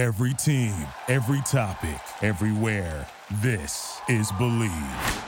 Every team, every topic, everywhere. This is Bleav.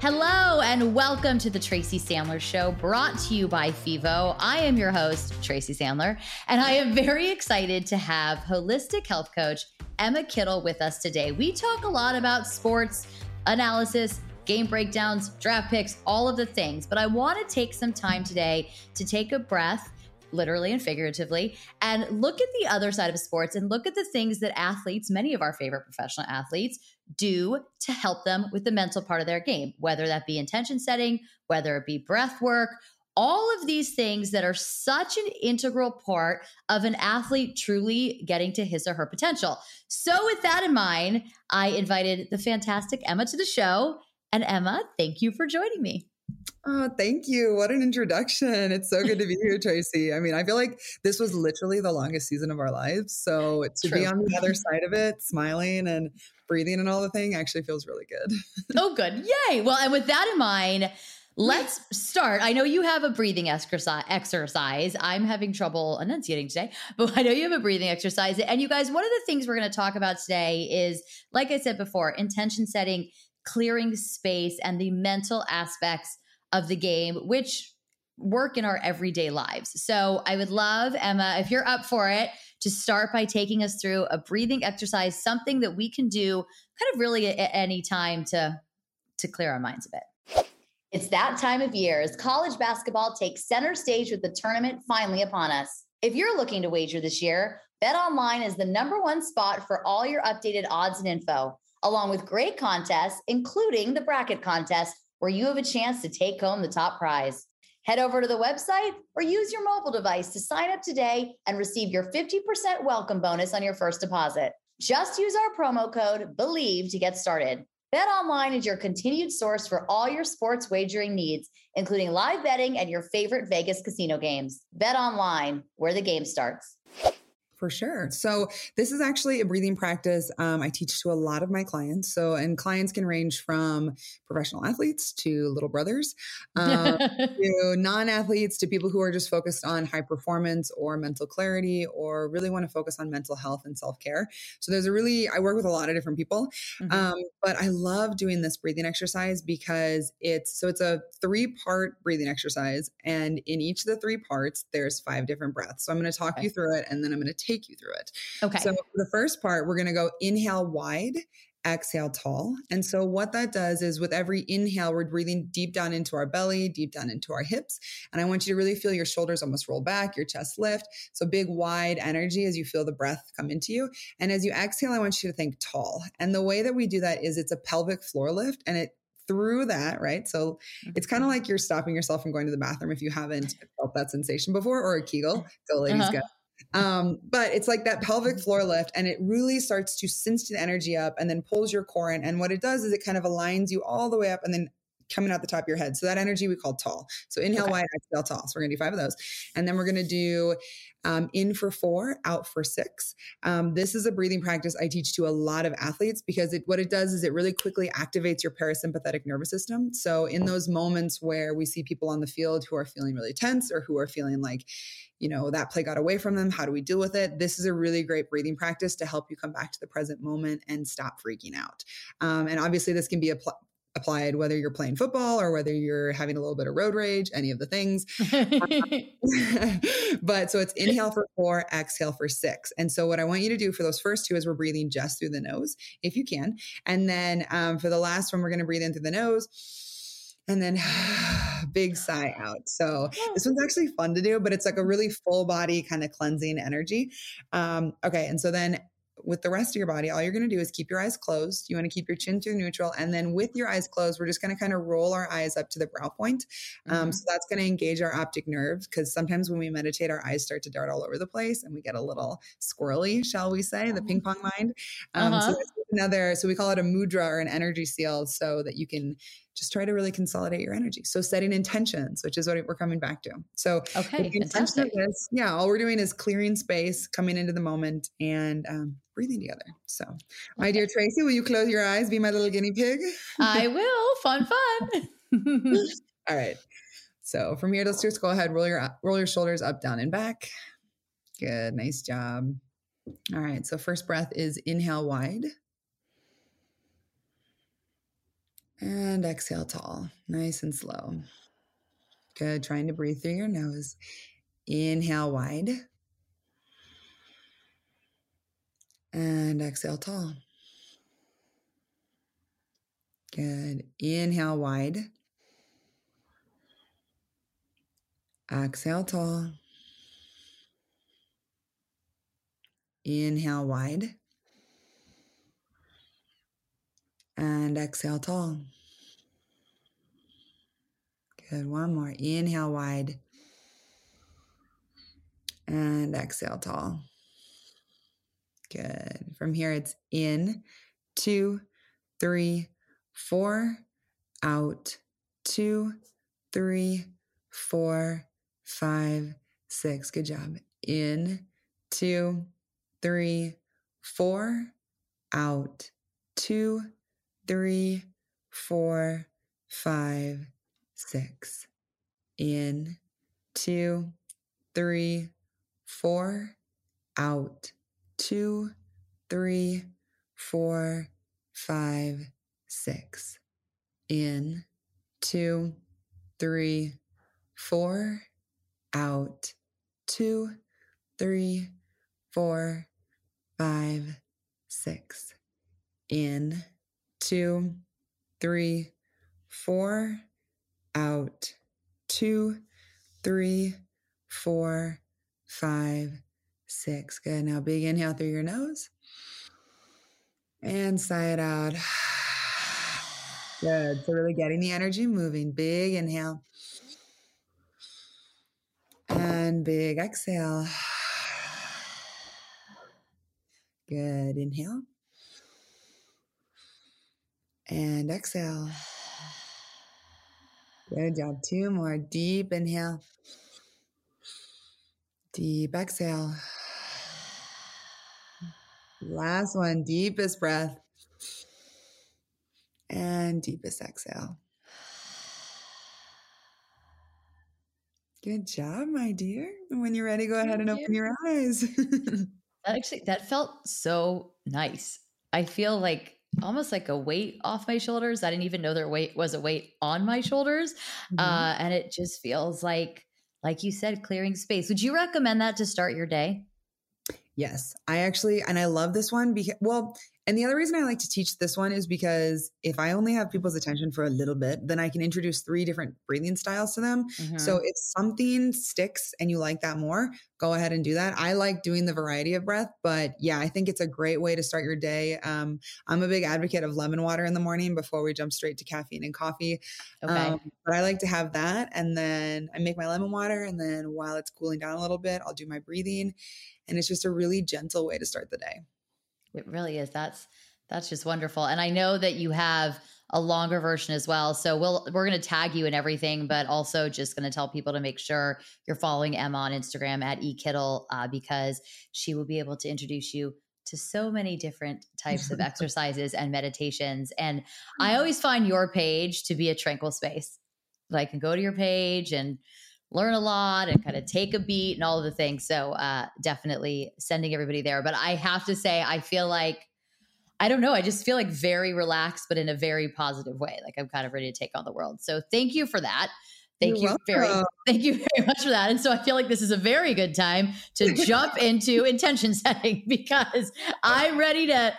Hello and welcome to the Tracy Sandler Show, brought to you by FIVO. I am your host, Tracy Sandler, and I am very excited to have holistic health coach Emma Kittle with us today. We talk a lot about sports analysis, game breakdowns, draft picks, all of the things, but I want to take some time today to take a breath literally and figuratively, and look at the other side of sports and look at the things that athletes, many of our favorite professional athletes, do to help them with the mental part of their game, whether that be intention setting, whether it be breath work, all of these things that are such an integral part of an athlete truly getting to his or her potential. So, with that in mind, I invited the fantastic Emma to the show. And Emma, thank you for joining me. Oh, thank you. What an introduction. It's so good to be here, Tracy. I mean, I feel like this was literally the longest season of our lives. So to True. be on the other side of it, smiling and breathing and all the thing actually feels really good. oh, good. Yay. Well, and with that in mind, Let's start. I know you have a breathing exercise. Exercise. I'm having trouble enunciating today, but I know you have a breathing exercise. And you guys, one of the things we're going to talk about today is, like I said before, intention setting, clearing space, and the mental aspects of the game, which work in our everyday lives. So I would love, Emma, if you're up for it, to start by taking us through a breathing exercise, something that we can do kind of really at any time to, to clear our minds a bit. It's that time of year as college basketball takes center stage with the tournament finally upon us. If you're looking to wager this year, Bet Online is the number one spot for all your updated odds and info, along with great contests, including the bracket contest where you have a chance to take home the top prize. Head over to the website or use your mobile device to sign up today and receive your 50% welcome bonus on your first deposit. Just use our promo code BLEAV to get started. Bet online is your continued source for all your sports wagering needs, including live betting and your favorite Vegas casino games. Bet online, where the game starts. For sure. So this is actually a breathing practice um, I teach to a lot of my clients. So, and clients can range from professional athletes to little brothers, um, to non-athletes, to people who are just focused on high performance or mental clarity, or really want to focus on mental health and self-care. So there's a really, I work with a lot of different people, mm-hmm. um, but I love doing this breathing exercise because it's so it's a three-part breathing exercise, and in each of the three parts, there's five different breaths. So I'm going to talk okay. you through it, and then I'm going to take take you through it. Okay. So the first part, we're going to go inhale wide, exhale tall. And so what that does is with every inhale, we're breathing deep down into our belly, deep down into our hips. And I want you to really feel your shoulders almost roll back, your chest lift. So big, wide energy as you feel the breath come into you. And as you exhale, I want you to think tall. And the way that we do that is it's a pelvic floor lift and it through that, right? So it's kind of mm-hmm. like you're stopping yourself from going to the bathroom if you haven't felt that sensation before, or a Kegel. Go, ladies, uh-huh. go. Um, but it's like that pelvic floor lift and it really starts to cinch the energy up and then pulls your core in. And what it does is it kind of aligns you all the way up and then coming out the top of your head. So that energy we call tall. So inhale okay. wide, exhale tall. So we're gonna do five of those. And then we're gonna do um, in for four, out for six. Um, this is a breathing practice I teach to a lot of athletes because it, what it does is it really quickly activates your parasympathetic nervous system. So in those moments where we see people on the field who are feeling really tense or who are feeling like, you know, that play got away from them. How do we deal with it? This is a really great breathing practice to help you come back to the present moment and stop freaking out. Um, and obviously, this can be apl- applied whether you're playing football or whether you're having a little bit of road rage, any of the things. but so it's inhale for four, exhale for six. And so what I want you to do for those first two is we're breathing just through the nose, if you can. And then um, for the last one, we're going to breathe in through the nose and then big sigh out. So this one's actually fun to do, but it's like a really full body kind of cleansing energy. Um, okay. And so then with the rest of your body, all you're going to do is keep your eyes closed. You want to keep your chin to neutral. And then with your eyes closed, we're just going to kind of roll our eyes up to the brow point. Um, mm-hmm. So that's going to engage our optic nerves because sometimes when we meditate, our eyes start to dart all over the place and we get a little squirrely, shall we say, the ping pong mind. Um, uh-huh. So another, so we call it a mudra or an energy seal so that you can just try to really consolidate your energy. So setting intentions, which is what we're coming back to. So okay, fantastic. This, yeah, all we're doing is clearing space, coming into the moment, and um, breathing together. So, my dear Tracy, will you close your eyes? Be my little guinea pig. I will. Fun, fun. all right. So from here, let's just go ahead, roll your roll your shoulders up, down, and back. Good, nice job. All right, so first breath is inhale wide. And exhale tall, nice and slow. Mm. Good, trying to breathe through your nose. Inhale wide. And exhale tall. Good. Inhale wide. Exhale tall. Inhale wide. And exhale tall. Good. One more. Inhale wide. And exhale tall. Good. From here, it's in, two, three, four, out, two, three, four, five, six. Good job. In, two, three, four, out, two, three, four, five, six. In, two, three, four, out, two, three, four, five, six. In, two, three, four, out, two, three, four, five, six. In, two, three, four, out, two, three, four, five, six. Good. Now, big inhale through your nose and sigh it out. Good. So, really getting the energy moving. Big inhale and big exhale. Good. Inhale and exhale. Good job. Two more. Deep inhale. Deep exhale. Last one. Deepest breath. And deepest exhale. Good job, my dear. When you're ready, go ahead and open your eyes. that actually that felt so nice. I feel like almost like a weight off my shoulders. I didn't even know there weight was a weight on my shoulders. Mm-hmm. Uh, and it just feels like, like you said, clearing space. Would you recommend that to start your day? Yes, I actually, and I love this one because, well, and the other reason I like to teach this one is because if I only have people's attention for a little bit, then I can introduce three different breathing styles to them. Mm-hmm. So if something sticks and you like that more, go ahead and do that. I like doing the variety of breath, but yeah, I think it's a great way to start your day. Um, I'm a big advocate of lemon water in the morning before we jump straight to caffeine and coffee. Okay. Um, but I like to have that. And then I make my lemon water. And then while it's cooling down a little bit, I'll do my breathing. And it's just a really gentle way to start the day. It really is. That's that's just wonderful. And I know that you have a longer version as well. So we'll we're going to tag you and everything, but also just going to tell people to make sure you're following Emma on Instagram at ekittle uh, because she will be able to introduce you to so many different types of exercises and meditations. And I always find your page to be a tranquil space. I can go to your page and learn a lot and kind of take a beat and all of the things. So uh, definitely sending everybody there. But I have to say, I feel like I don't know. I just feel like very relaxed, but in a very positive way. Like I'm kind of ready to take on the world. So thank you for that. Thank You're you welcome. very, thank you very much for that. And so I feel like this is a very good time to jump into intention setting because I'm ready to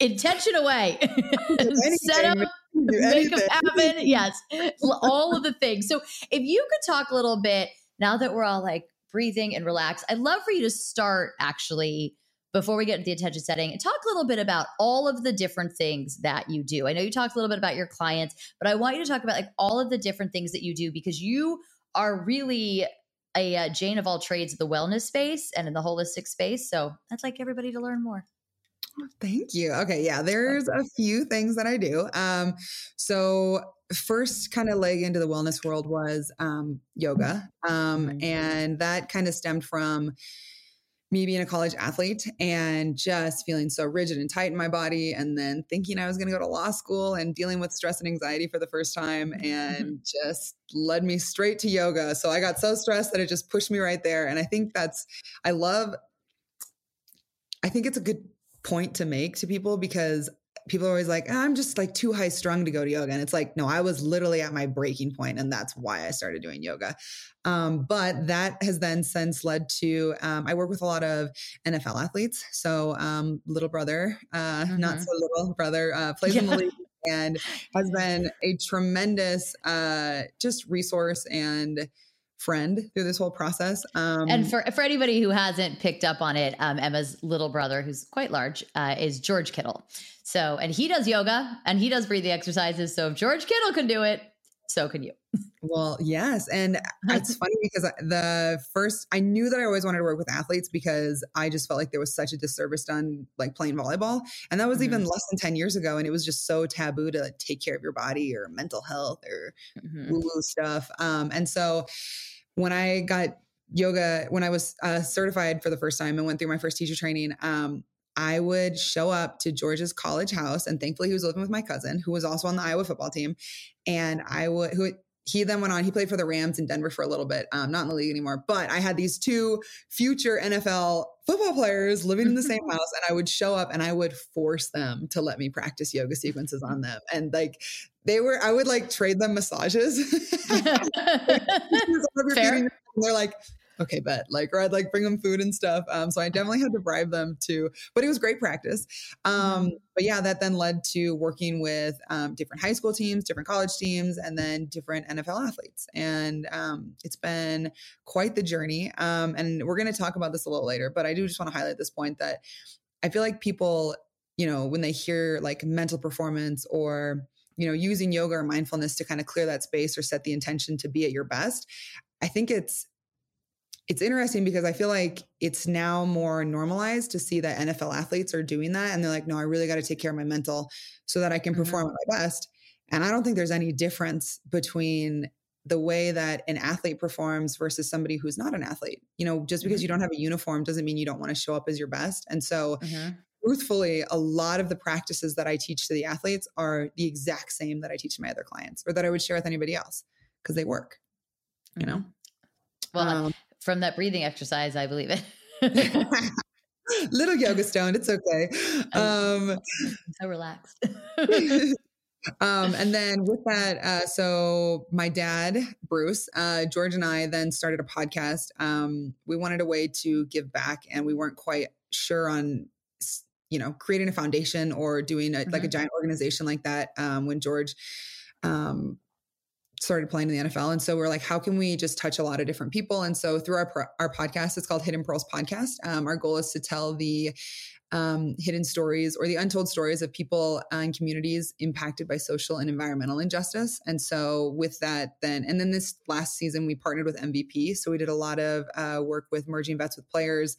intention away, set up make them happen. Yes, all of the things. So if you could talk a little bit now that we're all like breathing and relaxed, I'd love for you to start actually before we get to the attention setting and talk a little bit about all of the different things that you do. I know you talked a little bit about your clients, but I want you to talk about like all of the different things that you do because you are really a uh, Jane of all trades of the wellness space and in the holistic space. So I'd like everybody to learn more. Thank you. Okay, yeah, there's a few things that I do. Um, so first kind of leg into the wellness world was um, yoga, um, mm-hmm. and that kind of stemmed from me being a college athlete and just feeling so rigid and tight in my body and then thinking I was going to go to law school and dealing with stress and anxiety for the first time and just led me straight to yoga. So I got so stressed that it just pushed me right there and I think that's I love I think it's a good point to make to people because people are always like, I'm just like too high strung to go to yoga. And it's like, no, I was literally at my breaking point, and that's why I started doing yoga. Um, but that has then since led to um, I work with a lot of NFL athletes. So um, little brother, uh, mm-hmm. not so little brother, uh, plays yeah. in the league and has been a tremendous uh, just resource and friend through this whole process. Um, and for for anybody who hasn't picked up on it, um, Emma's little brother, who's quite large, uh, is George Kittle. So, and he does yoga and he does breathing exercises. So, if George Kittle can do it, so can you. Well, yes. And it's funny because the first, I knew that I always wanted to work with athletes because I just felt like there was such a disservice done like playing volleyball. And that was mm-hmm. even less than 10 years ago. And it was just so taboo to take care of your body or mental health or mm-hmm. woo woo stuff. Um, and so when I got yoga, when I was uh, certified for the first time and went through my first teacher training, um, I would show up to George's college house, and thankfully he was living with my cousin, who was also on the Iowa football team, and I would who he then went on. He played for the Rams in Denver for a little bit, um, not in the league anymore. But I had these two future NFL football players living in the same house, and I would show up and I would force them to let me practice yoga sequences on them, and like they were, I would like trade them massages. Fair. they're like, okay, bet. Like, or I'd like bring them food and stuff. Um, so I definitely had to bribe them to, but it was great practice. Um, mm-hmm. but yeah, that then led to working with um, different high school teams, different college teams, and then different NFL athletes. And um, it's been quite the journey. Um, and we're going to talk about this a little later, but I do just want to highlight this point that I feel like people, you know, when they hear like mental performance or, you know, using yoga or mindfulness to kind of clear that space or set the intention to be at your best, I think it's it's interesting because I feel like it's now more normalized to see that NFL athletes are doing that. And they're like, no, I really got to take care of my mental so that I can mm-hmm. perform at my best. And I don't think there's any difference between the way that an athlete performs versus somebody who's not an athlete. You know, just because mm-hmm. you don't have a uniform doesn't mean you don't want to show up as your best. And so, mm-hmm. truthfully, a lot of the practices that I teach to the athletes are the exact same that I teach to my other clients or that I would share with anybody else because they work, you know? Mm-hmm. Well, um, from that breathing exercise, I believe it. Little yoga stone, it's okay. Um, so relaxed. um, and then with that, uh, so my dad, Bruce, uh, George, and I then started a podcast. Um, we wanted a way to give back, and we weren't quite sure on, you know, creating a foundation or doing a, mm-hmm. like a mm-hmm. giant organization like that. Um, when George um, started playing in the NFL. And so we're like, how can we just touch a lot of different people? And so through our our podcast, it's called Hidden Pearls Podcast. Um, our goal is to tell the um, hidden stories or the untold stories of people and communities impacted by social and environmental injustice. And so with that, then and then this last season we partnered with MVP. So we did a lot of uh, work with merging vets with players.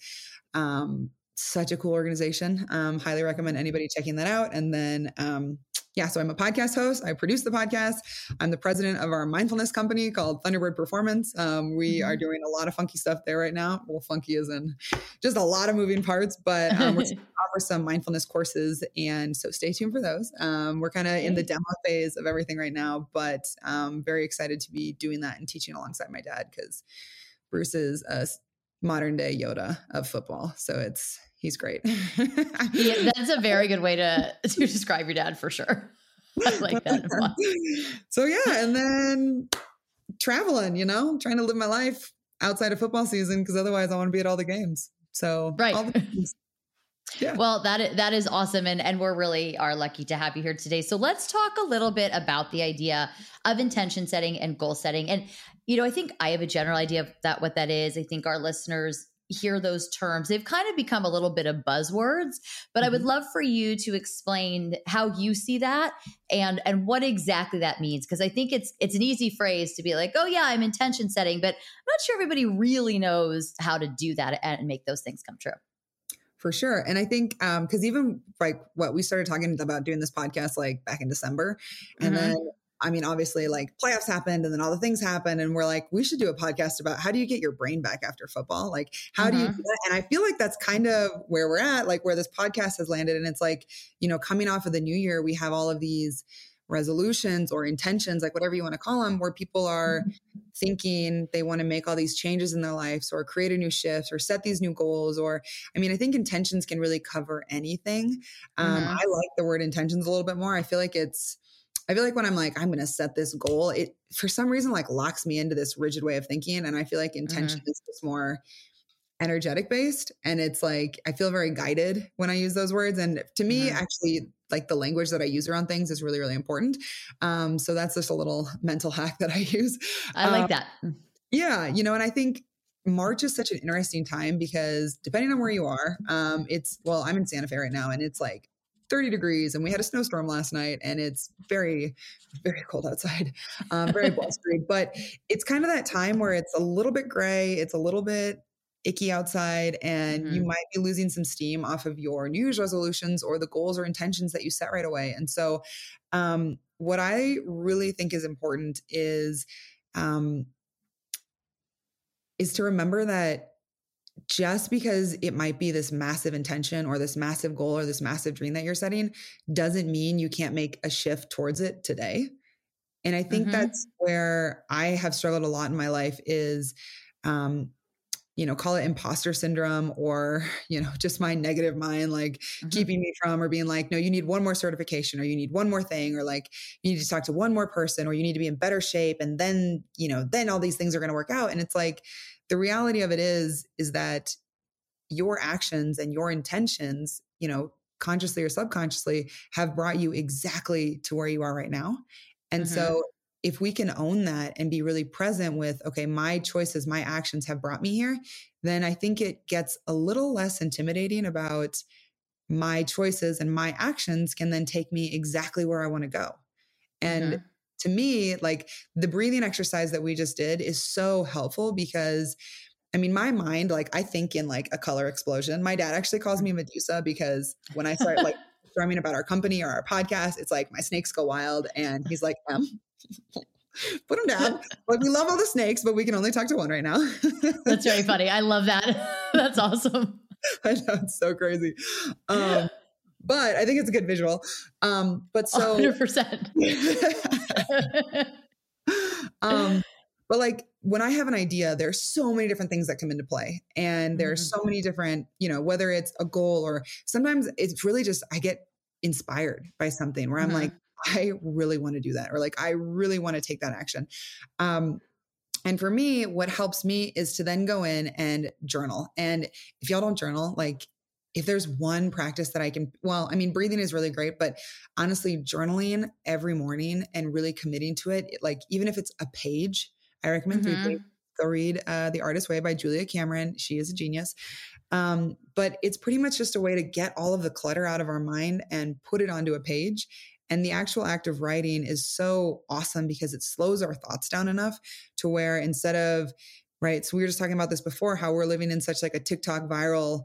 Um, such a cool organization. Um, highly recommend anybody checking that out. And then um, yeah, so I'm a podcast host. I produce the podcast. I'm the president of our mindfulness company called Thunderbird Performance. Um, we mm-hmm. are doing a lot of funky stuff there right now. Well, funky is in just a lot of moving parts, but um, we're offer some mindfulness courses, and so stay tuned for those. Um, we're kind of in the demo phase of everything right now, but um, very excited to be doing that and teaching alongside my dad because Bruce is a modern day Yoda of football. So it's he's great. yeah, that's a very good way to to describe your dad for sure. I like that. so yeah, and then traveling, you know, trying to live my life outside of football season because otherwise I want to be at all the games. So right. Yeah. Well, that that is awesome, and and we're really are lucky to have you here today. So let's talk a little bit about the idea of intention setting and goal setting. And you know, I think I have a general idea of that what that is. I think our listeners hear those terms. They've kind of become a little bit of buzzwords, but mm-hmm. I would mm-hmm. love for you to explain how you see that and and what exactly that means because I think it's it's an easy phrase to be like, "Oh yeah, I'm intention setting," but I'm not sure everybody really knows how to do that and make those things come true. For sure. And I think um cuz even like what we started talking about doing this podcast like back in December and mm-hmm. then I mean, obviously, like playoffs happened and then all the things happened. And we're like, we should do a podcast about how do you get your brain back after football? Like, how do you do that? And I feel like that's kind of where we're at, like where this podcast has landed. And it's like, you know, coming off of the new year, we have all of these resolutions or intentions, like whatever you want to call them, where people are thinking they want to make all these changes in their lives or create a new shift or set these new goals. Or, I mean, I think intentions can really cover anything. Um, Mhm. I like the word intentions a little bit more. I feel like it's, I feel like when I'm like, I'm going to set this goal, it for some reason like locks me into this rigid way of thinking. And I feel like intention is just more energetic based. And it's like, I feel very guided when I use those words. And to me, Mhm. actually, like the language that I use around things is really, really important. Um, so that's just a little mental hack that I use. I like Um, that. yeah, you know, and I think March is such an interesting time because depending on where you are, um, it's well, I'm in Santa Fe right now, and it's like 30 degrees, and we had a snowstorm last night, and it's very, very cold outside, um, very blustery. But it's kind of that time where it's a little bit gray, it's a little bit icky outside, and you Mhm. might be losing some steam off of your New Year's resolutions or the goals or intentions that you set right away. And so, um, what I really think is important is. Um, is to remember that just because it might be this massive intention or this massive goal or this massive dream that you're setting doesn't mean you can't make a shift towards it today. And I think Mhm. that's where I have struggled a lot in my life is um you know, call it imposter syndrome or, you know, just my negative mind, like Mhm. keeping me from or being like, no, you need one more certification or you need one more thing or like you need to talk to one more person or you need to be in better shape. And then, you know, then all these things are going to work out. And it's like the reality of it is, is that your actions and your intentions, you know, consciously or subconsciously have brought you exactly to where you are right now. And Mhm. so if we can own that and be really present with, okay, my choices, my actions have brought me here, then I think it gets a little less intimidating about my choices and my actions can then take me exactly where I want to go. And Mhm. To me, like the breathing exercise that we just did is so helpful because I mean, my mind, like I think in like a color explosion. My dad actually calls me Medusa because when I start like drumming about our company or our podcast, it's like my snakes go wild. And he's like, Em, put them down. Like we love all the snakes, but we can only talk to one right now. That's very funny. I love that. That's awesome. I know it's so crazy. Um, but I think it's a good visual. Um, but so 100%. um, but like when I have an idea, there's so many different things that come into play. And there's Mhm. so many different, you know, whether it's a goal or sometimes it's really just I get inspired by something where I'm Mhm. like, I really want to do that, or like I really want to take that action. Um, and for me, what helps me is to then go in and journal. And if y'all don't journal, like if there's one practice that I can, well, I mean, breathing is really great, but honestly, journaling every morning and really committing to it, like even if it's a page, I recommend three Mhm. pages. Go read uh, The Artist Way by Julia Cameron. She is a genius. Um, but it's pretty much just a way to get all of the clutter out of our mind and put it onto a page. And the actual act of writing is so awesome because it slows our thoughts down enough to where instead of, right, so we were just talking about this before, how we're living in such like a TikTok viral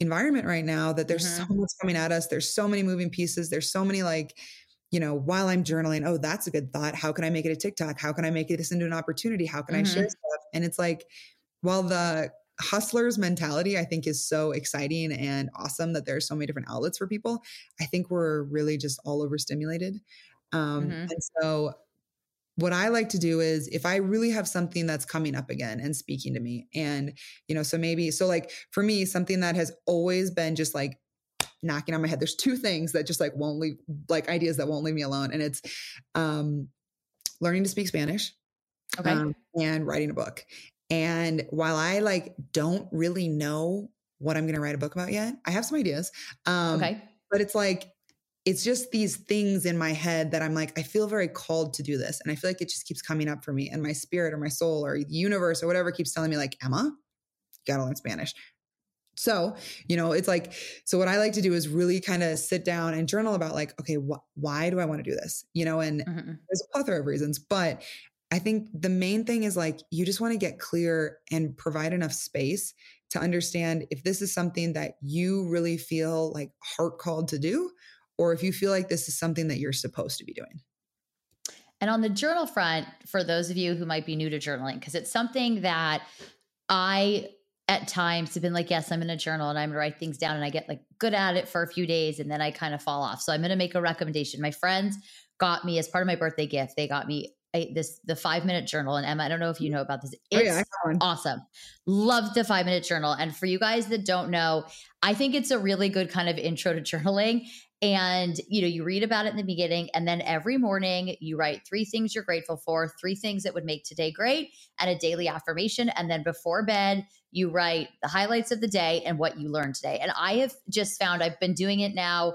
environment right now that there's so much coming at us. There's so many moving pieces. There's so many like, you know, while I'm journaling, oh, that's a good thought. How can I make it a TikTok? How can I make this into an opportunity? How can I share Mhm. stuff? And it's like, while the hustlers mentality I think is so exciting and awesome that there are so many different outlets for people, I think we're really just all overstimulated. Um, Mhm. And so what I like to do is if I really have something that's coming up again and speaking to me, and you know, so maybe so like for me, something that has always been just like knocking on my head. There's two things that just like won't leave, like ideas that won't leave me alone, and it's um, learning to speak Spanish Okay. um, and writing a book. And while I like don't really know what I'm going to write a book about yet, I have some ideas. Um, okay. but it's like it's just these things in my head that I'm like, I feel very called to do this. And I feel like it just keeps coming up for me. And my spirit or my soul or the universe or whatever keeps telling me, like, Emma, you gotta learn Spanish. So, you know, it's like, so what I like to do is really kind of sit down and journal about, like, okay, wh- why do I want to do this? You know, and Mhm. there's a plethora of reasons, but I think the main thing is like you just want to get clear and provide enough space to understand if this is something that you really feel like heart called to do, or if you feel like this is something that you're supposed to be doing. And on the journal front, for those of you who might be new to journaling, because it's something that I at times have been like, yes, I'm in a journal and I'm to write things down and I get like good at it for a few days and then I kind of fall off. So I'm going to make a recommendation. My friends got me as part of my birthday gift, they got me a, this the five minute journal. And Emma, I don't know if you know about this. It's oh, yeah, awesome. Love the five minute journal. And for you guys that don't know, I think it's a really good kind of intro to journaling and you know you read about it in the beginning and then every morning you write three things you're grateful for three things that would make today great and a daily affirmation and then before bed you write the highlights of the day and what you learned today and i have just found i've been doing it now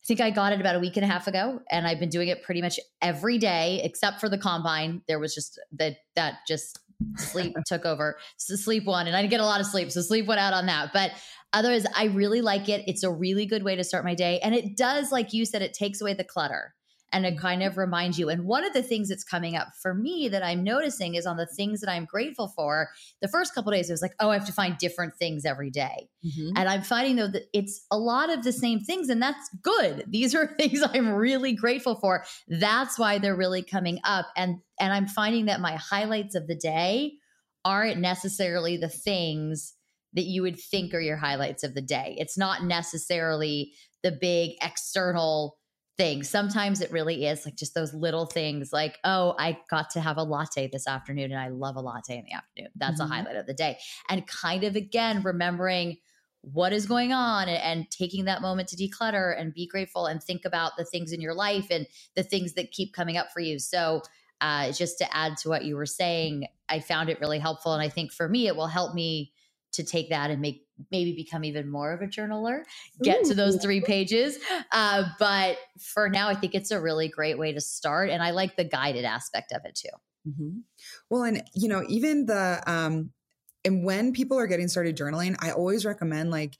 I think I got it about a week and a half ago, and I've been doing it pretty much every day except for the combine. There was just that that just sleep took over. So sleep one, and I didn't get a lot of sleep, so sleep went out on that. But Otherwise, I really like it. It's a really good way to start my day. And it does, like you said, it takes away the clutter and it kind of reminds you. And one of the things that's coming up for me that I'm noticing is on the things that I'm grateful for. The first couple days, it was like, oh, I have to find different things every day. Mm-hmm. And I'm finding though that it's a lot of the same things, and that's good. These are things I'm really grateful for. That's why they're really coming up. And and I'm finding that my highlights of the day aren't necessarily the things that you would think are your highlights of the day. It's not necessarily the big external thing. Sometimes it really is like just those little things like, oh, I got to have a latte this afternoon and I love a latte in the afternoon. That's mm-hmm. a highlight of the day. And kind of again, remembering what is going on and, and, taking that moment to declutter and be grateful and think about the things in your life and the things that keep coming up for you. So, uh, just to add to what you were saying, I found it really helpful. And I think for me, it will help me to take that and make maybe become even more of a journaler, get Ooh. to those three pages. Uh, but for now, I think it's a really great way to start. And I like the guided aspect of it too. Mm-hmm. Well, and you know, even the, um, and when people are getting started journaling, I always recommend like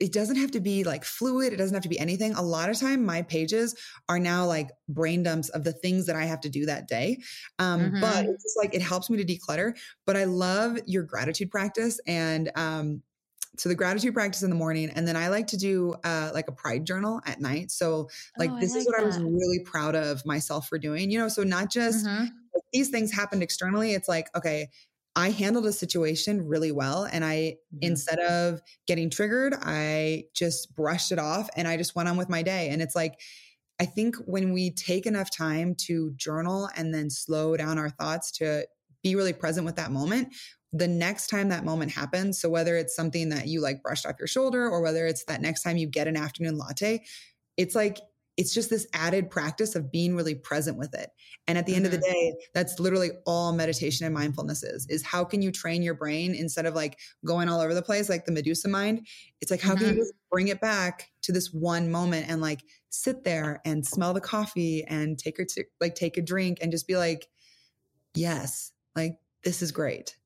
it doesn't have to be like fluid. It doesn't have to be anything. A lot of time, my pages are now like brain dumps of the things that I have to do that day. Um, mm-hmm. But it's just like it helps me to declutter. But I love your gratitude practice and um, so the gratitude practice in the morning and then i like to do uh, like a pride journal at night so like oh, this like is what that. i was really proud of myself for doing you know so not just mm-hmm. like, these things happened externally it's like okay I handled a situation really well. And I, mm-hmm. instead of getting triggered, I just brushed it off and I just went on with my day. And it's like, I think when we take enough time to journal and then slow down our thoughts to be really present with that moment, the next time that moment happens, so whether it's something that you like brushed off your shoulder or whether it's that next time you get an afternoon latte, it's like it's just this added practice of being really present with it. And at the mm-hmm. end of the mm-hmm. day, that's literally all meditation and mindfulness is, is how can you train your brain instead of like going all over the place, like the Medusa mind? It's like, how mm-hmm. can you mm-hmm. just bring it back to this one moment and like sit there and smell the coffee and take her to like take a drink and just be like, yes, like this is great.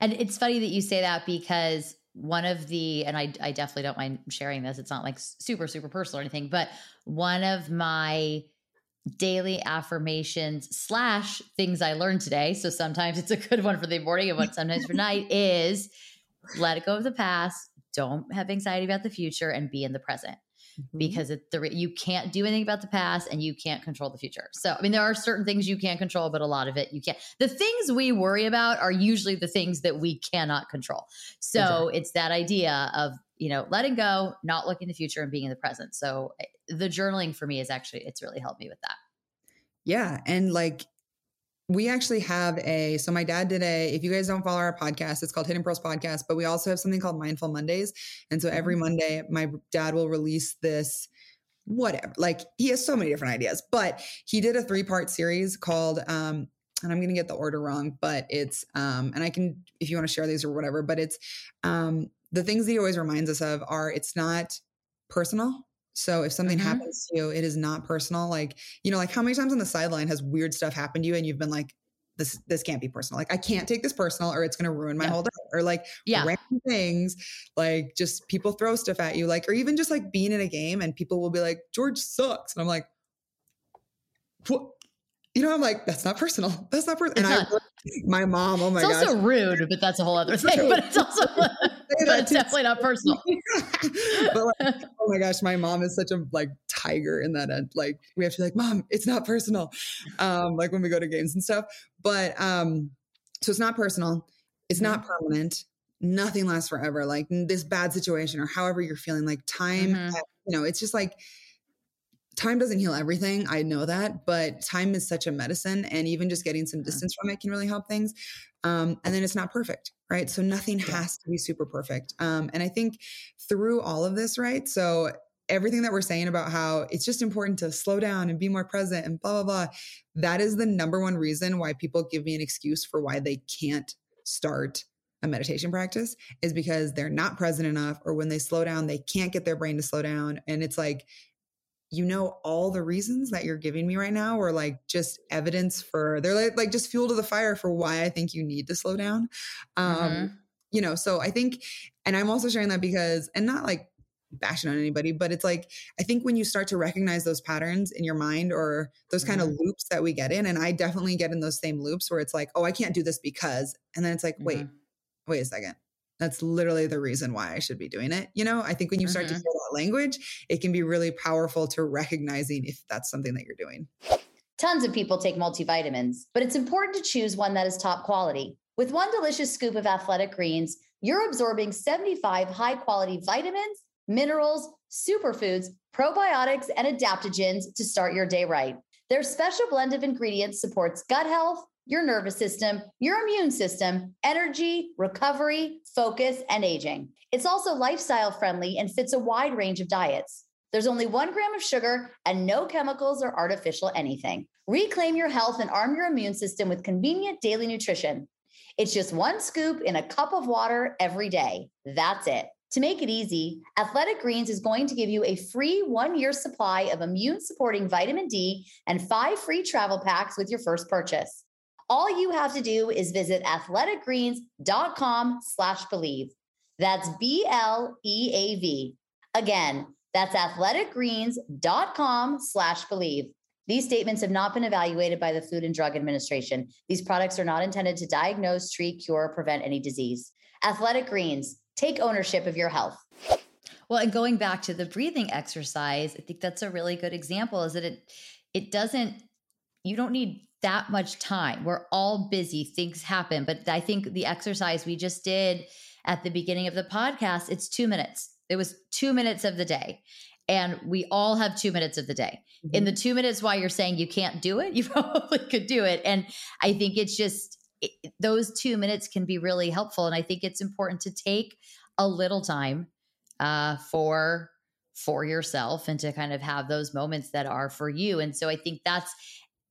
And it's funny that you say that because one of the and I, I definitely don't mind sharing this it's not like super super personal or anything but one of my daily affirmations slash things i learned today so sometimes it's a good one for the morning and what sometimes for night is let it go of the past don't have anxiety about the future and be in the present mm-hmm. because it, the, you can't do anything about the past and you can't control the future. So, I mean, there are certain things you can't control, but a lot of it you can't. The things we worry about are usually the things that we cannot control. So, exactly. it's that idea of, you know, letting go, not looking the future and being in the present. So, eh, the journaling for me is actually, it's really helped me with that. Yeah. And like we actually have a so my dad did a if you guys don't follow our podcast it's called hidden pearls podcast but we also have something called mindful mondays and so every mm-hmm. monday my dad will release this whatever like he has so many different ideas but he did a three part series called um and i'm going to get the order wrong but it's um and i can if you want to share these or whatever but it's um the things that he always reminds us of are it's not personal so if something mm-hmm. happens to you, it is not personal. Like, you know, like how many times on the sideline has weird stuff happened to you and you've been like, this this can't be personal. Like I can't take this personal or it's gonna ruin my yeah. whole day. Or like yeah. random things, like just people throw stuff at you, like, or even just like being in a game and people will be like, George sucks. And I'm like, what you know, I'm like, that's not personal. That's not personal. And It's I, my mom, oh my god, it's gosh. also rude, but that's a whole other thing. But it's also, but it's definitely not personal. but like, oh my gosh, my mom is such a like tiger in that end. Like we have to be like, mom, it's not personal. Um, like when we go to games and stuff. But um, so it's not personal. It's not Mm-hmm. permanent. Nothing lasts forever. Like this bad situation or however you're feeling, like time, Mhm. you know, it's just like time doesn't heal everything. I know that, but time is such a medicine. And even just getting some Mhm. distance from it can really help things. Um, and then it's not perfect, right? So nothing has to be super perfect. Um, and I think through all of this, right? So everything that we're saying about how it's just important to slow down and be more present and blah, blah, blah. That is the number one reason why people give me an excuse for why they can't start a meditation practice is because they're not present enough or when they slow down, they can't get their brain to slow down. And it's like, you know, all the reasons that you're giving me right now are like just evidence for they're like, like just fuel to the fire for why I think you need to slow down. Um, Mhm. you know, so I think, and I'm also sharing that because, and not like bashing on anybody, but it's like, I think when you start to recognize those patterns in your mind or those kind of loops that we get in, and I definitely get in those same loops where it's like, oh, I can't do this because, and then it's like, wait, Mhm. wait a second. That's literally the reason why I should be doing it. You know, I think when you start to Mhm. hear that language, it can be really powerful to recognizing if that's something that you're doing. Tons of people take multivitamins, but it's important to choose one that is top quality. With one delicious scoop of athletic greens, you're absorbing 75 high quality vitamins, minerals, superfoods, probiotics, and adaptogens to start your day right. Their special blend of ingredients supports gut health, your nervous system, your immune system, energy, recovery, focus, and aging. It's also lifestyle friendly and fits a wide range of diets. There's only one gram of sugar and no chemicals or artificial anything. Reclaim your health and arm your immune system with convenient daily nutrition. It's just one scoop in a cup of water every day. That's it. To make it easy, Athletic Greens is going to give you a free one year supply of immune supporting vitamin D and five free travel packs with your first purchase. All you have to do is visit athleticgreens.com slash bleav. That's B L E A V. Again, that's athleticgreens.com slash bleav. These statements have not been evaluated by the Food and Drug Administration. These products are not intended to diagnose, treat, cure, or prevent any disease. Athletic Greens, take ownership of your health. Well, and going back to the breathing exercise, I think that's a really good example is that it it doesn't you don't need that much time. We're all busy, things happen, but I think the exercise we just did at the beginning of the podcast, it's 2 minutes. It was 2 minutes of the day. And we all have 2 minutes of the day. In the 2 minutes while you're saying you can't do it, you probably could do it. And I think it's just it, those 2 minutes can be really helpful and I think it's important to take a little time uh, for for yourself and to kind of have those moments that are for you and so i think that's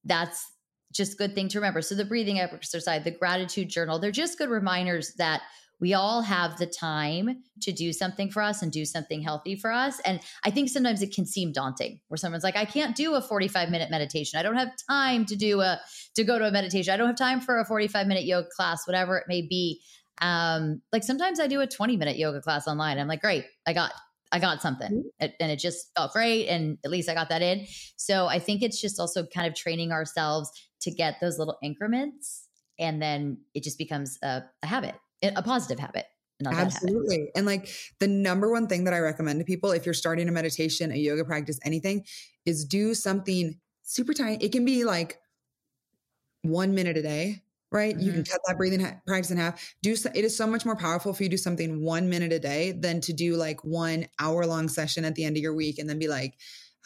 that's just good thing to remember. So the breathing exercise the gratitude journal they're just good reminders that we all have the time to do something for us and do something healthy for us. And i think sometimes it can seem daunting where someone's like i can't do a 45 minute meditation. I don't have time to do a to go to a meditation. I don't have time for a 45 minute yoga class whatever it may be. Um like sometimes i do a 20 minute yoga class online. I'm like great. I got i got something mm-hmm. It- and it just felt great and at least i got that in so i think it's just also kind of training ourselves to get those little increments and then it just becomes a, a habit a positive habit not a habit. Absolutely. And like the number one thing that I recommend to people if you're starting a meditation, a yoga practice, anything, is do something super tiny. It can be like one minute a day, right? You can cut that breathing ha- practice in half. Do so, it is so much more powerful for you to do something one minute a day than to do like one hour long session at the end of your week and then be like,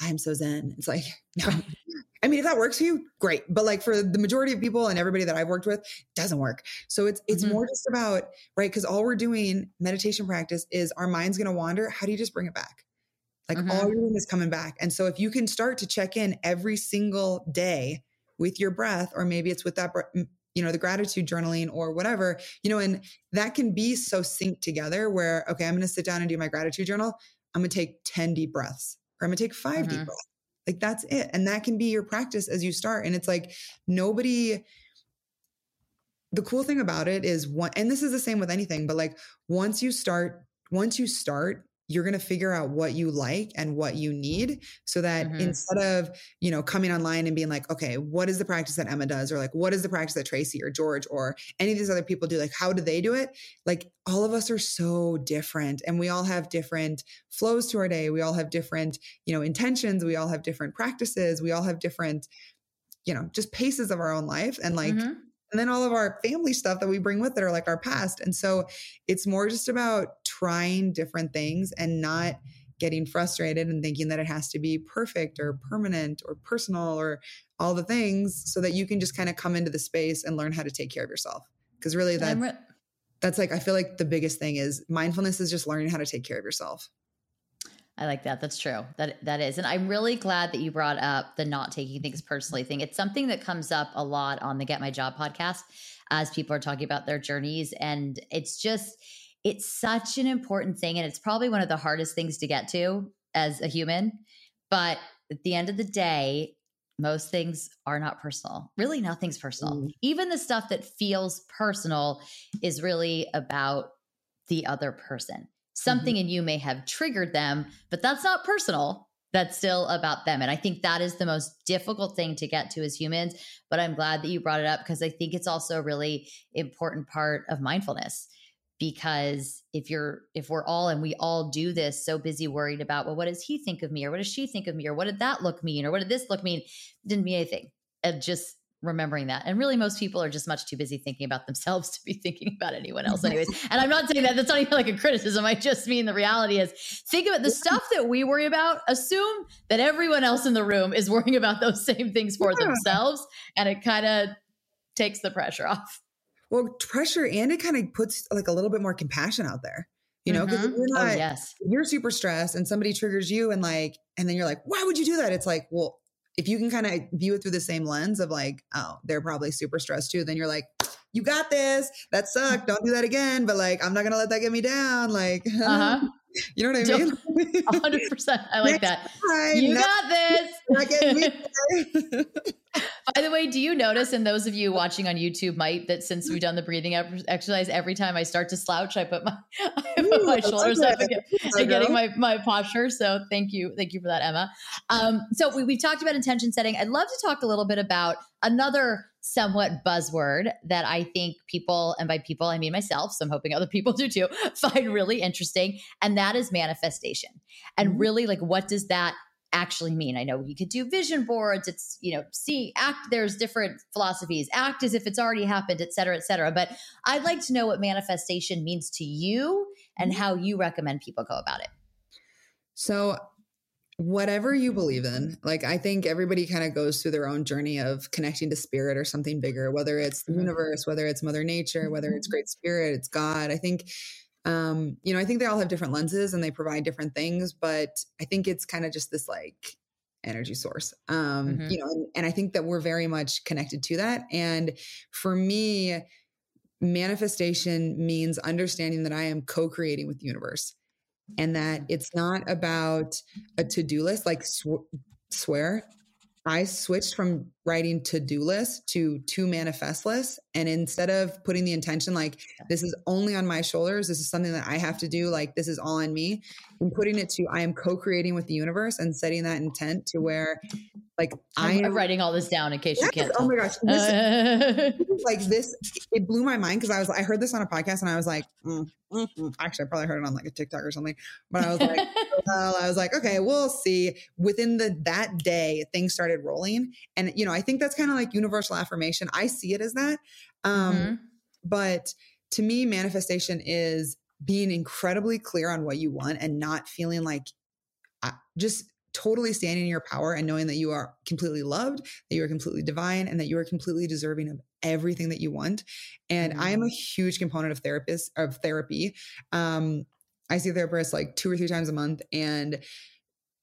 I'm so zen. It's like, no. I mean, if that works for you, great. But like for the majority of people and everybody that I've worked with, doesn't work. So it's it's Mhm. more just about right because all we're doing meditation practice is our mind's going to wander. How do you just bring it back? Like Mhm. all you're doing is coming back. And so if you can start to check in every single day with your breath, or maybe it's with that, you know, the gratitude journaling or whatever, you know, and that can be so synced together where, okay, I'm going to sit down and do my gratitude journal. I'm going to take 10 deep breaths or I'm going to take 5 deep Mhm. breaths. Like that's it. And that can be your practice as you start. And it's like nobody, the cool thing about it is one, and this is the same with anything, but like once you start, once you start, you're going to figure out what you like and what you need so that Mhm. instead of you know coming online and being like okay what is the practice that emma does or like what is the practice that tracy or george or any of these other people do like how do they do it like all of us are so different and we all have different flows to our day we all have different you know intentions we all have different practices we all have different you know just paces of our own life and like Mhm. and then all of our family stuff that we bring with it are like our past. And so it's more just about trying different things and not getting frustrated and thinking that it has to be perfect or permanent or personal or all the things so that you can just kind of come into the space and learn how to take care of yourself. Because really that re- that's like I feel like the biggest thing is mindfulness is just learning how to take care of yourself. I like that. That's true. That that is. And I'm really glad that you brought up the not taking things personally thing. It's something that comes up a lot on the Get My Job podcast as people are talking about their journeys and it's just it's such an important thing and it's probably one of the hardest things to get to as a human. But at the end of the day, most things are not personal. Really nothing's personal. Mm. Even the stuff that feels personal is really about the other person something in you may have triggered them, but that's not personal. That's still about them. And I think that is the most difficult thing to get to as humans. But I'm glad that you brought it up because I think it's also a really important part of mindfulness. Because if you're, if we're all, and we all do this, so busy worried about, well, what does he think of me? Or what does she think of me? Or what did that look mean? Or what did this look mean? Didn't mean anything. And just remembering that. And really, most people are just much too busy thinking about themselves to be thinking about anyone else, anyways. and I'm not saying that that's not even like a criticism. I just mean the reality is think about the stuff that we worry about, assume that everyone else in the room is worrying about those same things for Yeah. themselves. And it kind of takes the pressure off. Well, pressure and it kind of puts like a little bit more compassion out there. You know, because Mhm. you're oh, not yes. you're super stressed and somebody triggers you and like and then you're like why would you do that it's like well if you can kind of view it through the same lens of like oh they're probably super stressed too then you're like you got this that sucked don't do that again but like i'm not gonna let that get me down like Uh-huh. You know what i mean 100%. I like that. Hi, You got this. not getting me there. By the way, do you notice, and those of you watching on YouTube might, that since we've done the breathing exercise, every time I start to slouch, I put my, I put Ooh, my shoulders up again. Hi, and getting my my posture. So thank you, thank you for that, Emma. Um, so we, we've talked about intention setting. I'd love to talk a little bit about another somewhat buzzword that I think people, and by people I mean myself, so I'm hoping other people do too, find really interesting, and that is manifestation. And Mhm. really, like, what does that actually mean? I know you could do vision boards. It's you know, see, act. There's different philosophies. Act as if it's already happened, et cetera, et cetera. But I'd like to know what manifestation means to you and how you recommend people go about it. So, whatever you believe in, like I think everybody kind of goes through their own journey of connecting to spirit or something bigger, whether it's the Mhm. universe, whether it's Mother Nature, whether it's Great Spirit, it's God. I think, um, you know, I think they all have different lenses and they provide different things, but I think it's kind of just this like energy source um Mhm. you know and, and i think that we're very much connected to that and for me manifestation means understanding that i am co-creating with the universe and that mm-hmm. it's not about a to-do list like sw- swear i switched from writing to-do lists to to manifest lists and instead of putting the intention like this is only on my shoulders. This is something that i have to do. Like this is all on me and putting it to i am co-creating with the universe and setting that intent to where like i I'm, writing all this down in case you can't. oh my gosh. This like this it blew my mind because i was i heard this on a podcast and i was like mm, mm, mm. actually i probably heard it on like a tiktok or something. But i was like well i was like okay we'll see. Within the that day things started rolling. And you know i think that's kind of like universal affirmation. I see it as that um mhm. but to me manifestation is being incredibly clear on what you want and not feeling like uh, just totally standing in your power and knowing that you are completely loved that you are completely divine and that you are completely deserving of everything that you want. And i am a huge component of therapist of therapy. Um i see therapists like two or three times a month and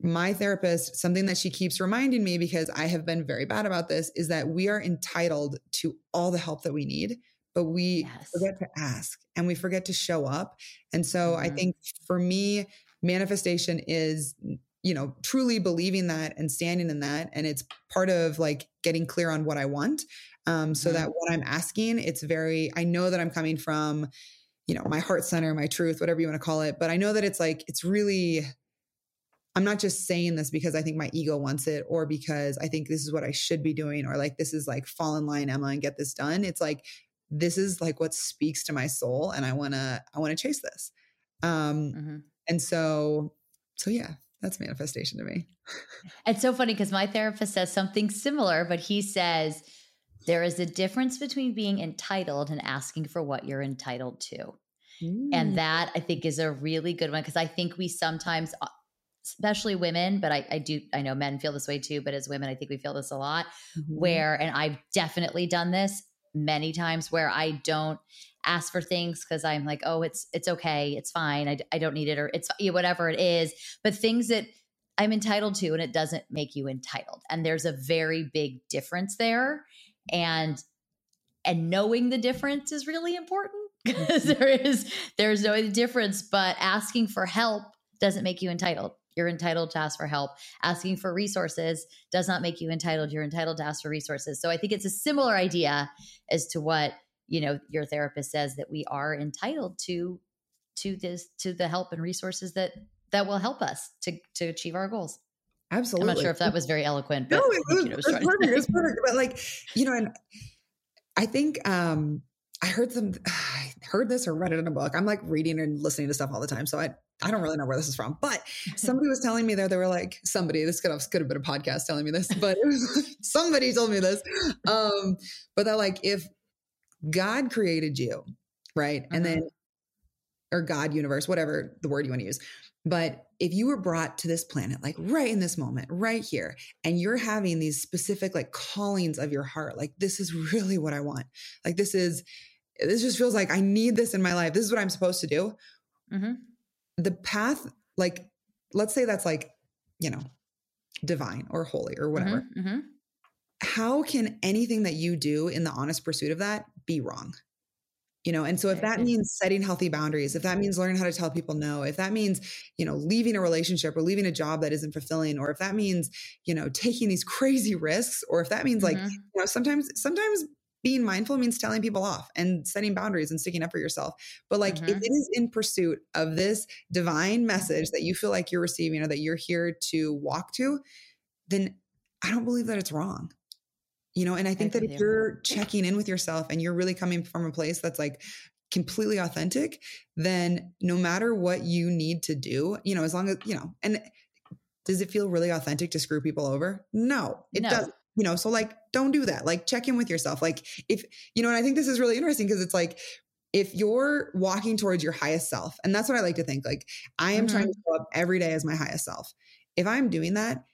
my therapist something that she keeps reminding me because i have been very bad about this is that we are entitled to all the help that we need but we Yes. forget to ask and we forget to show up and so i Mhm. think for me manifestation is you know truly believing that and standing in that and it's part of like getting clear on what i want um so Mhm. that what i'm asking it's very i know that i'm coming from you know, my heart center, my truth, whatever you want to call it. But I know that it's like, it's really, I'm not just saying this because I think my ego wants it or because I think this is what I should be doing or like this is like fall in line, Emma, and get this done. It's like, this is like what speaks to my soul and I want to, I want to chase this. Um, mm-hmm. And so, so yeah, that's manifestation to me. It's so funny because my therapist says something similar, but he says, there is a difference between being entitled and asking for what you're entitled to. Mm. And that I think is a really good one because I think we sometimes, uh, especially women, but I, I, do, I know men feel this way too, but as women, I think we feel this a lot mm-hmm. where, and I've definitely done this many times where I don't ask for things because I'm like, oh, it's, it's okay. It's fine. I, I don't need it or it's whatever it is. But things that I'm entitled to and it doesn't make you entitled. And there's a very big difference there and and knowing the difference is really important because mm-hmm. there is there's no difference but asking for help doesn't make you entitled you're entitled to ask for help asking for resources does not make you entitled you're entitled to ask for resources so i think it's a similar idea as to what you know your therapist says that we are entitled to to this to the help and resources that that will help us to to achieve our goals Absolutely. I'm not sure if that was very eloquent. But no, it was, it was perfect. It was perfect. But like, you know, and I think um I heard some I heard this or read it in a book. I'm like reading and listening to stuff all the time. So I I don't really know where this is from. But somebody was telling me there, they were like, somebody, this could have could have been a podcast telling me this, but it was somebody told me this. Um, but that like if God created you, right? And mm-hmm. then or God universe, whatever the word you want to use. But if you were brought to this planet, like right in this moment, right here, and you're having these specific like callings of your heart, like this is really what I want. Like this is, this just feels like I need this in my life. This is what I'm supposed to do. Mm-hmm. The path, like, let's say that's like, you know, divine or holy or whatever. Mm-hmm. Mm-hmm. How can anything that you do in the honest pursuit of that be wrong? you know and so if that means setting healthy boundaries if that means learning how to tell people no if that means you know leaving a relationship or leaving a job that isn't fulfilling or if that means you know taking these crazy risks or if that means like mm-hmm. you know sometimes sometimes being mindful means telling people off and setting boundaries and sticking up for yourself. But like mm-hmm. if it is in pursuit of this divine message that you feel like you're receiving or that you're here to walk to, then I don't believe that it's wrong you know and i think I that if you. you're checking in with yourself and you're really coming from a place that's like completely authentic then no matter what you need to do you know as long as you know and does it feel really authentic to screw people over no it no. doesn't you know so like don't do that like check in with yourself like if you know and i think this is really interesting because it's like if you're walking towards your highest self and that's what i like to think like i am mm-hmm. trying to show up every day as my highest self if i'm doing that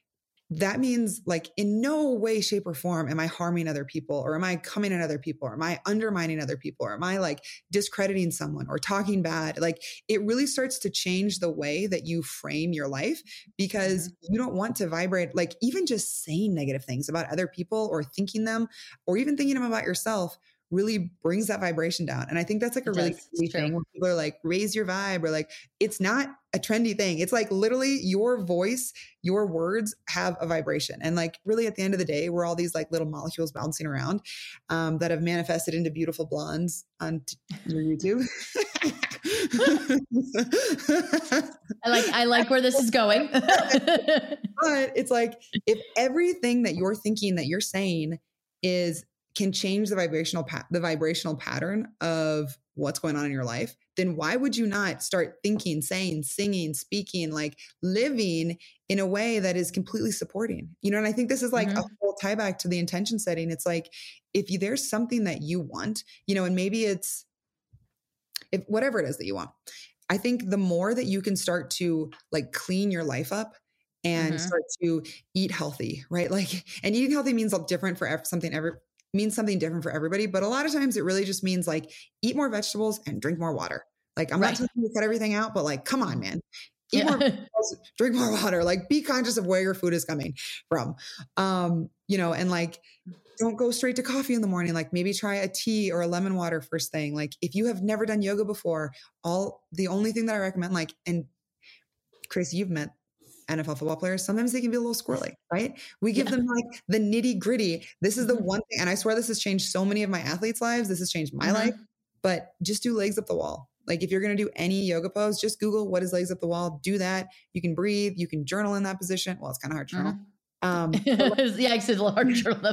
that means like in no way shape or form am i harming other people or am i coming at other people or am i undermining other people or am i like discrediting someone or talking bad like it really starts to change the way that you frame your life because mm-hmm. you don't want to vibrate like even just saying negative things about other people or thinking them or even thinking them about yourself really brings that vibration down. And I think that's like a it really thing when people are like, raise your vibe or like, it's not a trendy thing. It's like literally your voice, your words have a vibration. And like really at the end of the day, we're all these like little molecules bouncing around um, that have manifested into beautiful blondes on t- your YouTube. I like I like where this is going. but it's like if everything that you're thinking that you're saying is can change the vibrational pa- the vibrational pattern of what's going on in your life then why would you not start thinking saying singing speaking like living in a way that is completely supporting you know and i think this is like mm-hmm. a whole tie back to the intention setting it's like if you, there's something that you want you know and maybe it's if whatever it is that you want i think the more that you can start to like clean your life up and mm-hmm. start to eat healthy, right? Like, and eating healthy means different for something every means something different for everybody. But a lot of times it really just means like eat more vegetables and drink more water. Like I'm right. not telling you to cut everything out, but like, come on, man. Eat yeah. more vegetables, drink more water. Like be conscious of where your food is coming from. Um, you know, and like don't go straight to coffee in the morning. Like maybe try a tea or a lemon water first thing. Like if you have never done yoga before, all the only thing that I recommend, like, and Chris, you've met NFL football players, sometimes they can be a little squirrely, right? We give yeah. them like the nitty gritty. This is the mm-hmm. one thing, and I swear this has changed so many of my athletes' lives. This has changed my mm-hmm. life, but just do legs up the wall. Like if you're going to do any yoga pose, just Google what is legs up the wall, do that. You can breathe, you can journal in that position. Well, it's kind of hard to journal. Mm-hmm. Um, yeah, it's a large journal.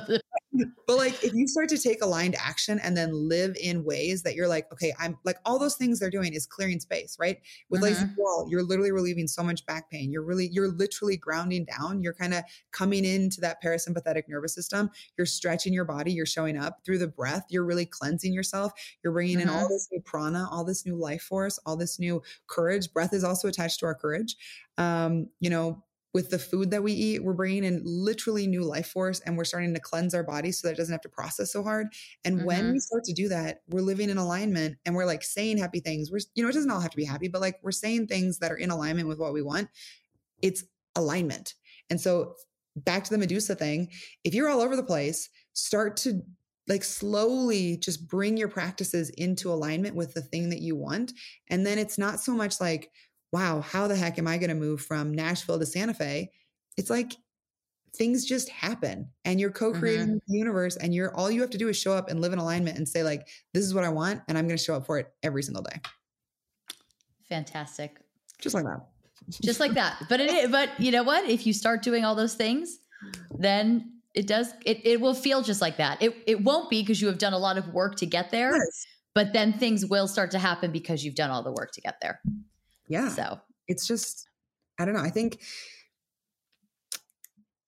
But like if you start to take aligned action and then live in ways that you're like okay i'm like all those things they're doing is clearing space right? With mm-hmm. lazy wall you're literally relieving so much back pain. You're really you're literally grounding down. You're kind of coming into that parasympathetic nervous system. You're stretching your body. You're showing up through the breath. You're really cleansing yourself. You're bringing mm-hmm. in all mm-hmm. this new prana all this new life force all this new courage. Breath is also attached to our courage. Um you know with the food that we eat, we're bringing in literally new life force and we're starting to cleanse our body so that it doesn't have to process so hard. And mm-hmm. when we start to do that, we're living in alignment and we're like saying happy things. We're, you know, it doesn't all have to be happy, but like we're saying things that are in alignment with what we want. It's alignment. And so back to the Medusa thing, if you're all over the place, start to like slowly just bring your practices into alignment with the thing that you want. And then it's not so much like, wow, how the heck am I going to move from Nashville to Santa Fe? It's like things just happen and you're co-creating mm-hmm. the universe and you're all you have to do is show up and live in alignment and say like this is what I want and I'm going to show up for it every single day. Fantastic. Just like that. just like that. But it but you know what? If you start doing all those things, then it does it it will feel just like that. It it won't be because you have done a lot of work to get there. Yes. But then things will start to happen because you've done all the work to get there. Yeah. So it's just, I don't know. I think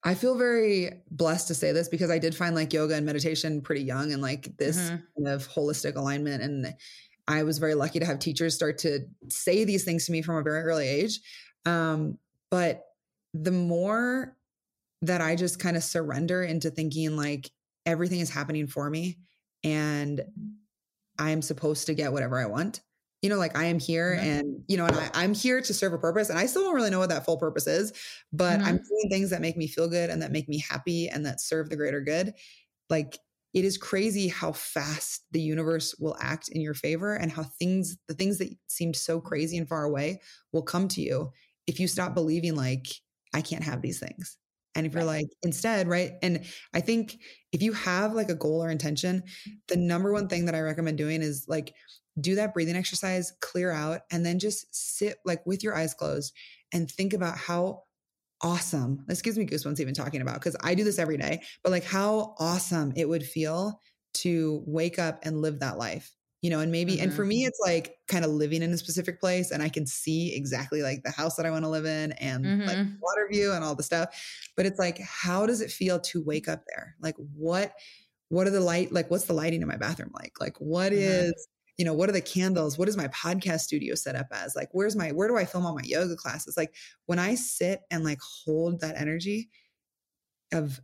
I feel very blessed to say this because I did find like yoga and meditation pretty young and like this mm-hmm. kind of holistic alignment. And I was very lucky to have teachers start to say these things to me from a very early age. Um, but the more that I just kind of surrender into thinking like everything is happening for me and I'm supposed to get whatever I want you know, like I am here mm-hmm. and, you know, and I, am here to serve a purpose. And I still don't really know what that full purpose is, but mm-hmm. I'm doing things that make me feel good and that make me happy and that serve the greater good. Like it is crazy how fast the universe will act in your favor and how things, the things that seemed so crazy and far away will come to you if you stop believing like, I can't have these things. And if you're like, instead, right? And I think if you have like a goal or intention, the number one thing that I recommend doing is like do that breathing exercise, clear out, and then just sit like with your eyes closed and think about how awesome this gives me goosebumps even talking about because I do this every day, but like how awesome it would feel to wake up and live that life. You know, and maybe, mm-hmm. and for me, it's like kind of living in a specific place and I can see exactly like the house that I want to live in and mm-hmm. like water view and all the stuff. But it's like, how does it feel to wake up there? Like, what, what are the light, like, what's the lighting in my bathroom like? Like, what mm-hmm. is you know what are the candles? What is my podcast studio set up as? Like where's my where do i film all my yoga classes? Like when i sit and like hold that energy of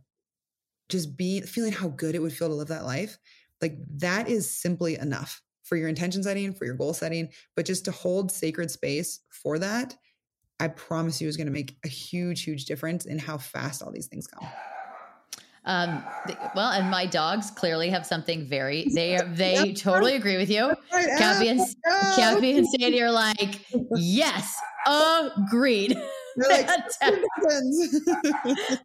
just being feeling how good it would feel to live that life like that is simply enough for your intention setting for your goal setting. But just to hold sacred space for that i promise you is going to make a huge huge difference in how fast all these things come um, well, and my dogs clearly have something very they are they totally agree with you. Cappy and Cappy and Sandy are like, yes, agreed. They're like,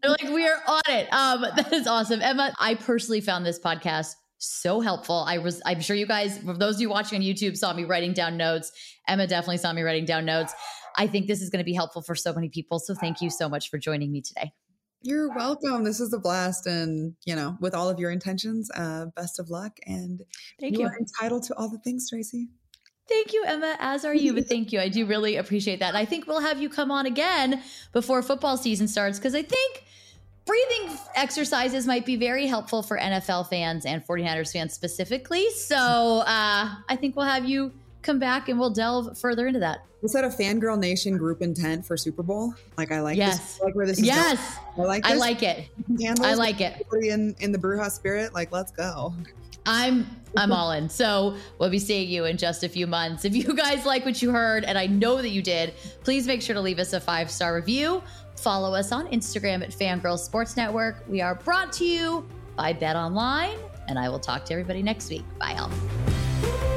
They're like, we are on it. Um, that is awesome. Emma, I personally found this podcast so helpful. I was, I'm sure you guys, for those of you watching on YouTube, saw me writing down notes. Emma definitely saw me writing down notes. I think this is going to be helpful for so many people. So thank you so much for joining me today. You're welcome. This is a blast. And, you know, with all of your intentions, uh, best of luck. And thank you, you are entitled to all the things, Tracy. Thank you, Emma, as are you. But thank you. I do really appreciate that. And I think we'll have you come on again before football season starts because I think breathing exercises might be very helpful for NFL fans and 49ers fans specifically. So uh, I think we'll have you come back and we'll delve further into that. Was that a fangirl nation group intent for Super Bowl? Like I like yes. this. I like where this is yes. Going. I like this. I like it. Candles, I like it. In in the Brewhouse spirit, like let's go. I'm I'm all in. So we'll be seeing you in just a few months. If you guys like what you heard, and I know that you did, please make sure to leave us a five star review. Follow us on Instagram at Fangirl Sports Network. We are brought to you by BetOnline, and I will talk to everybody next week. Bye, all.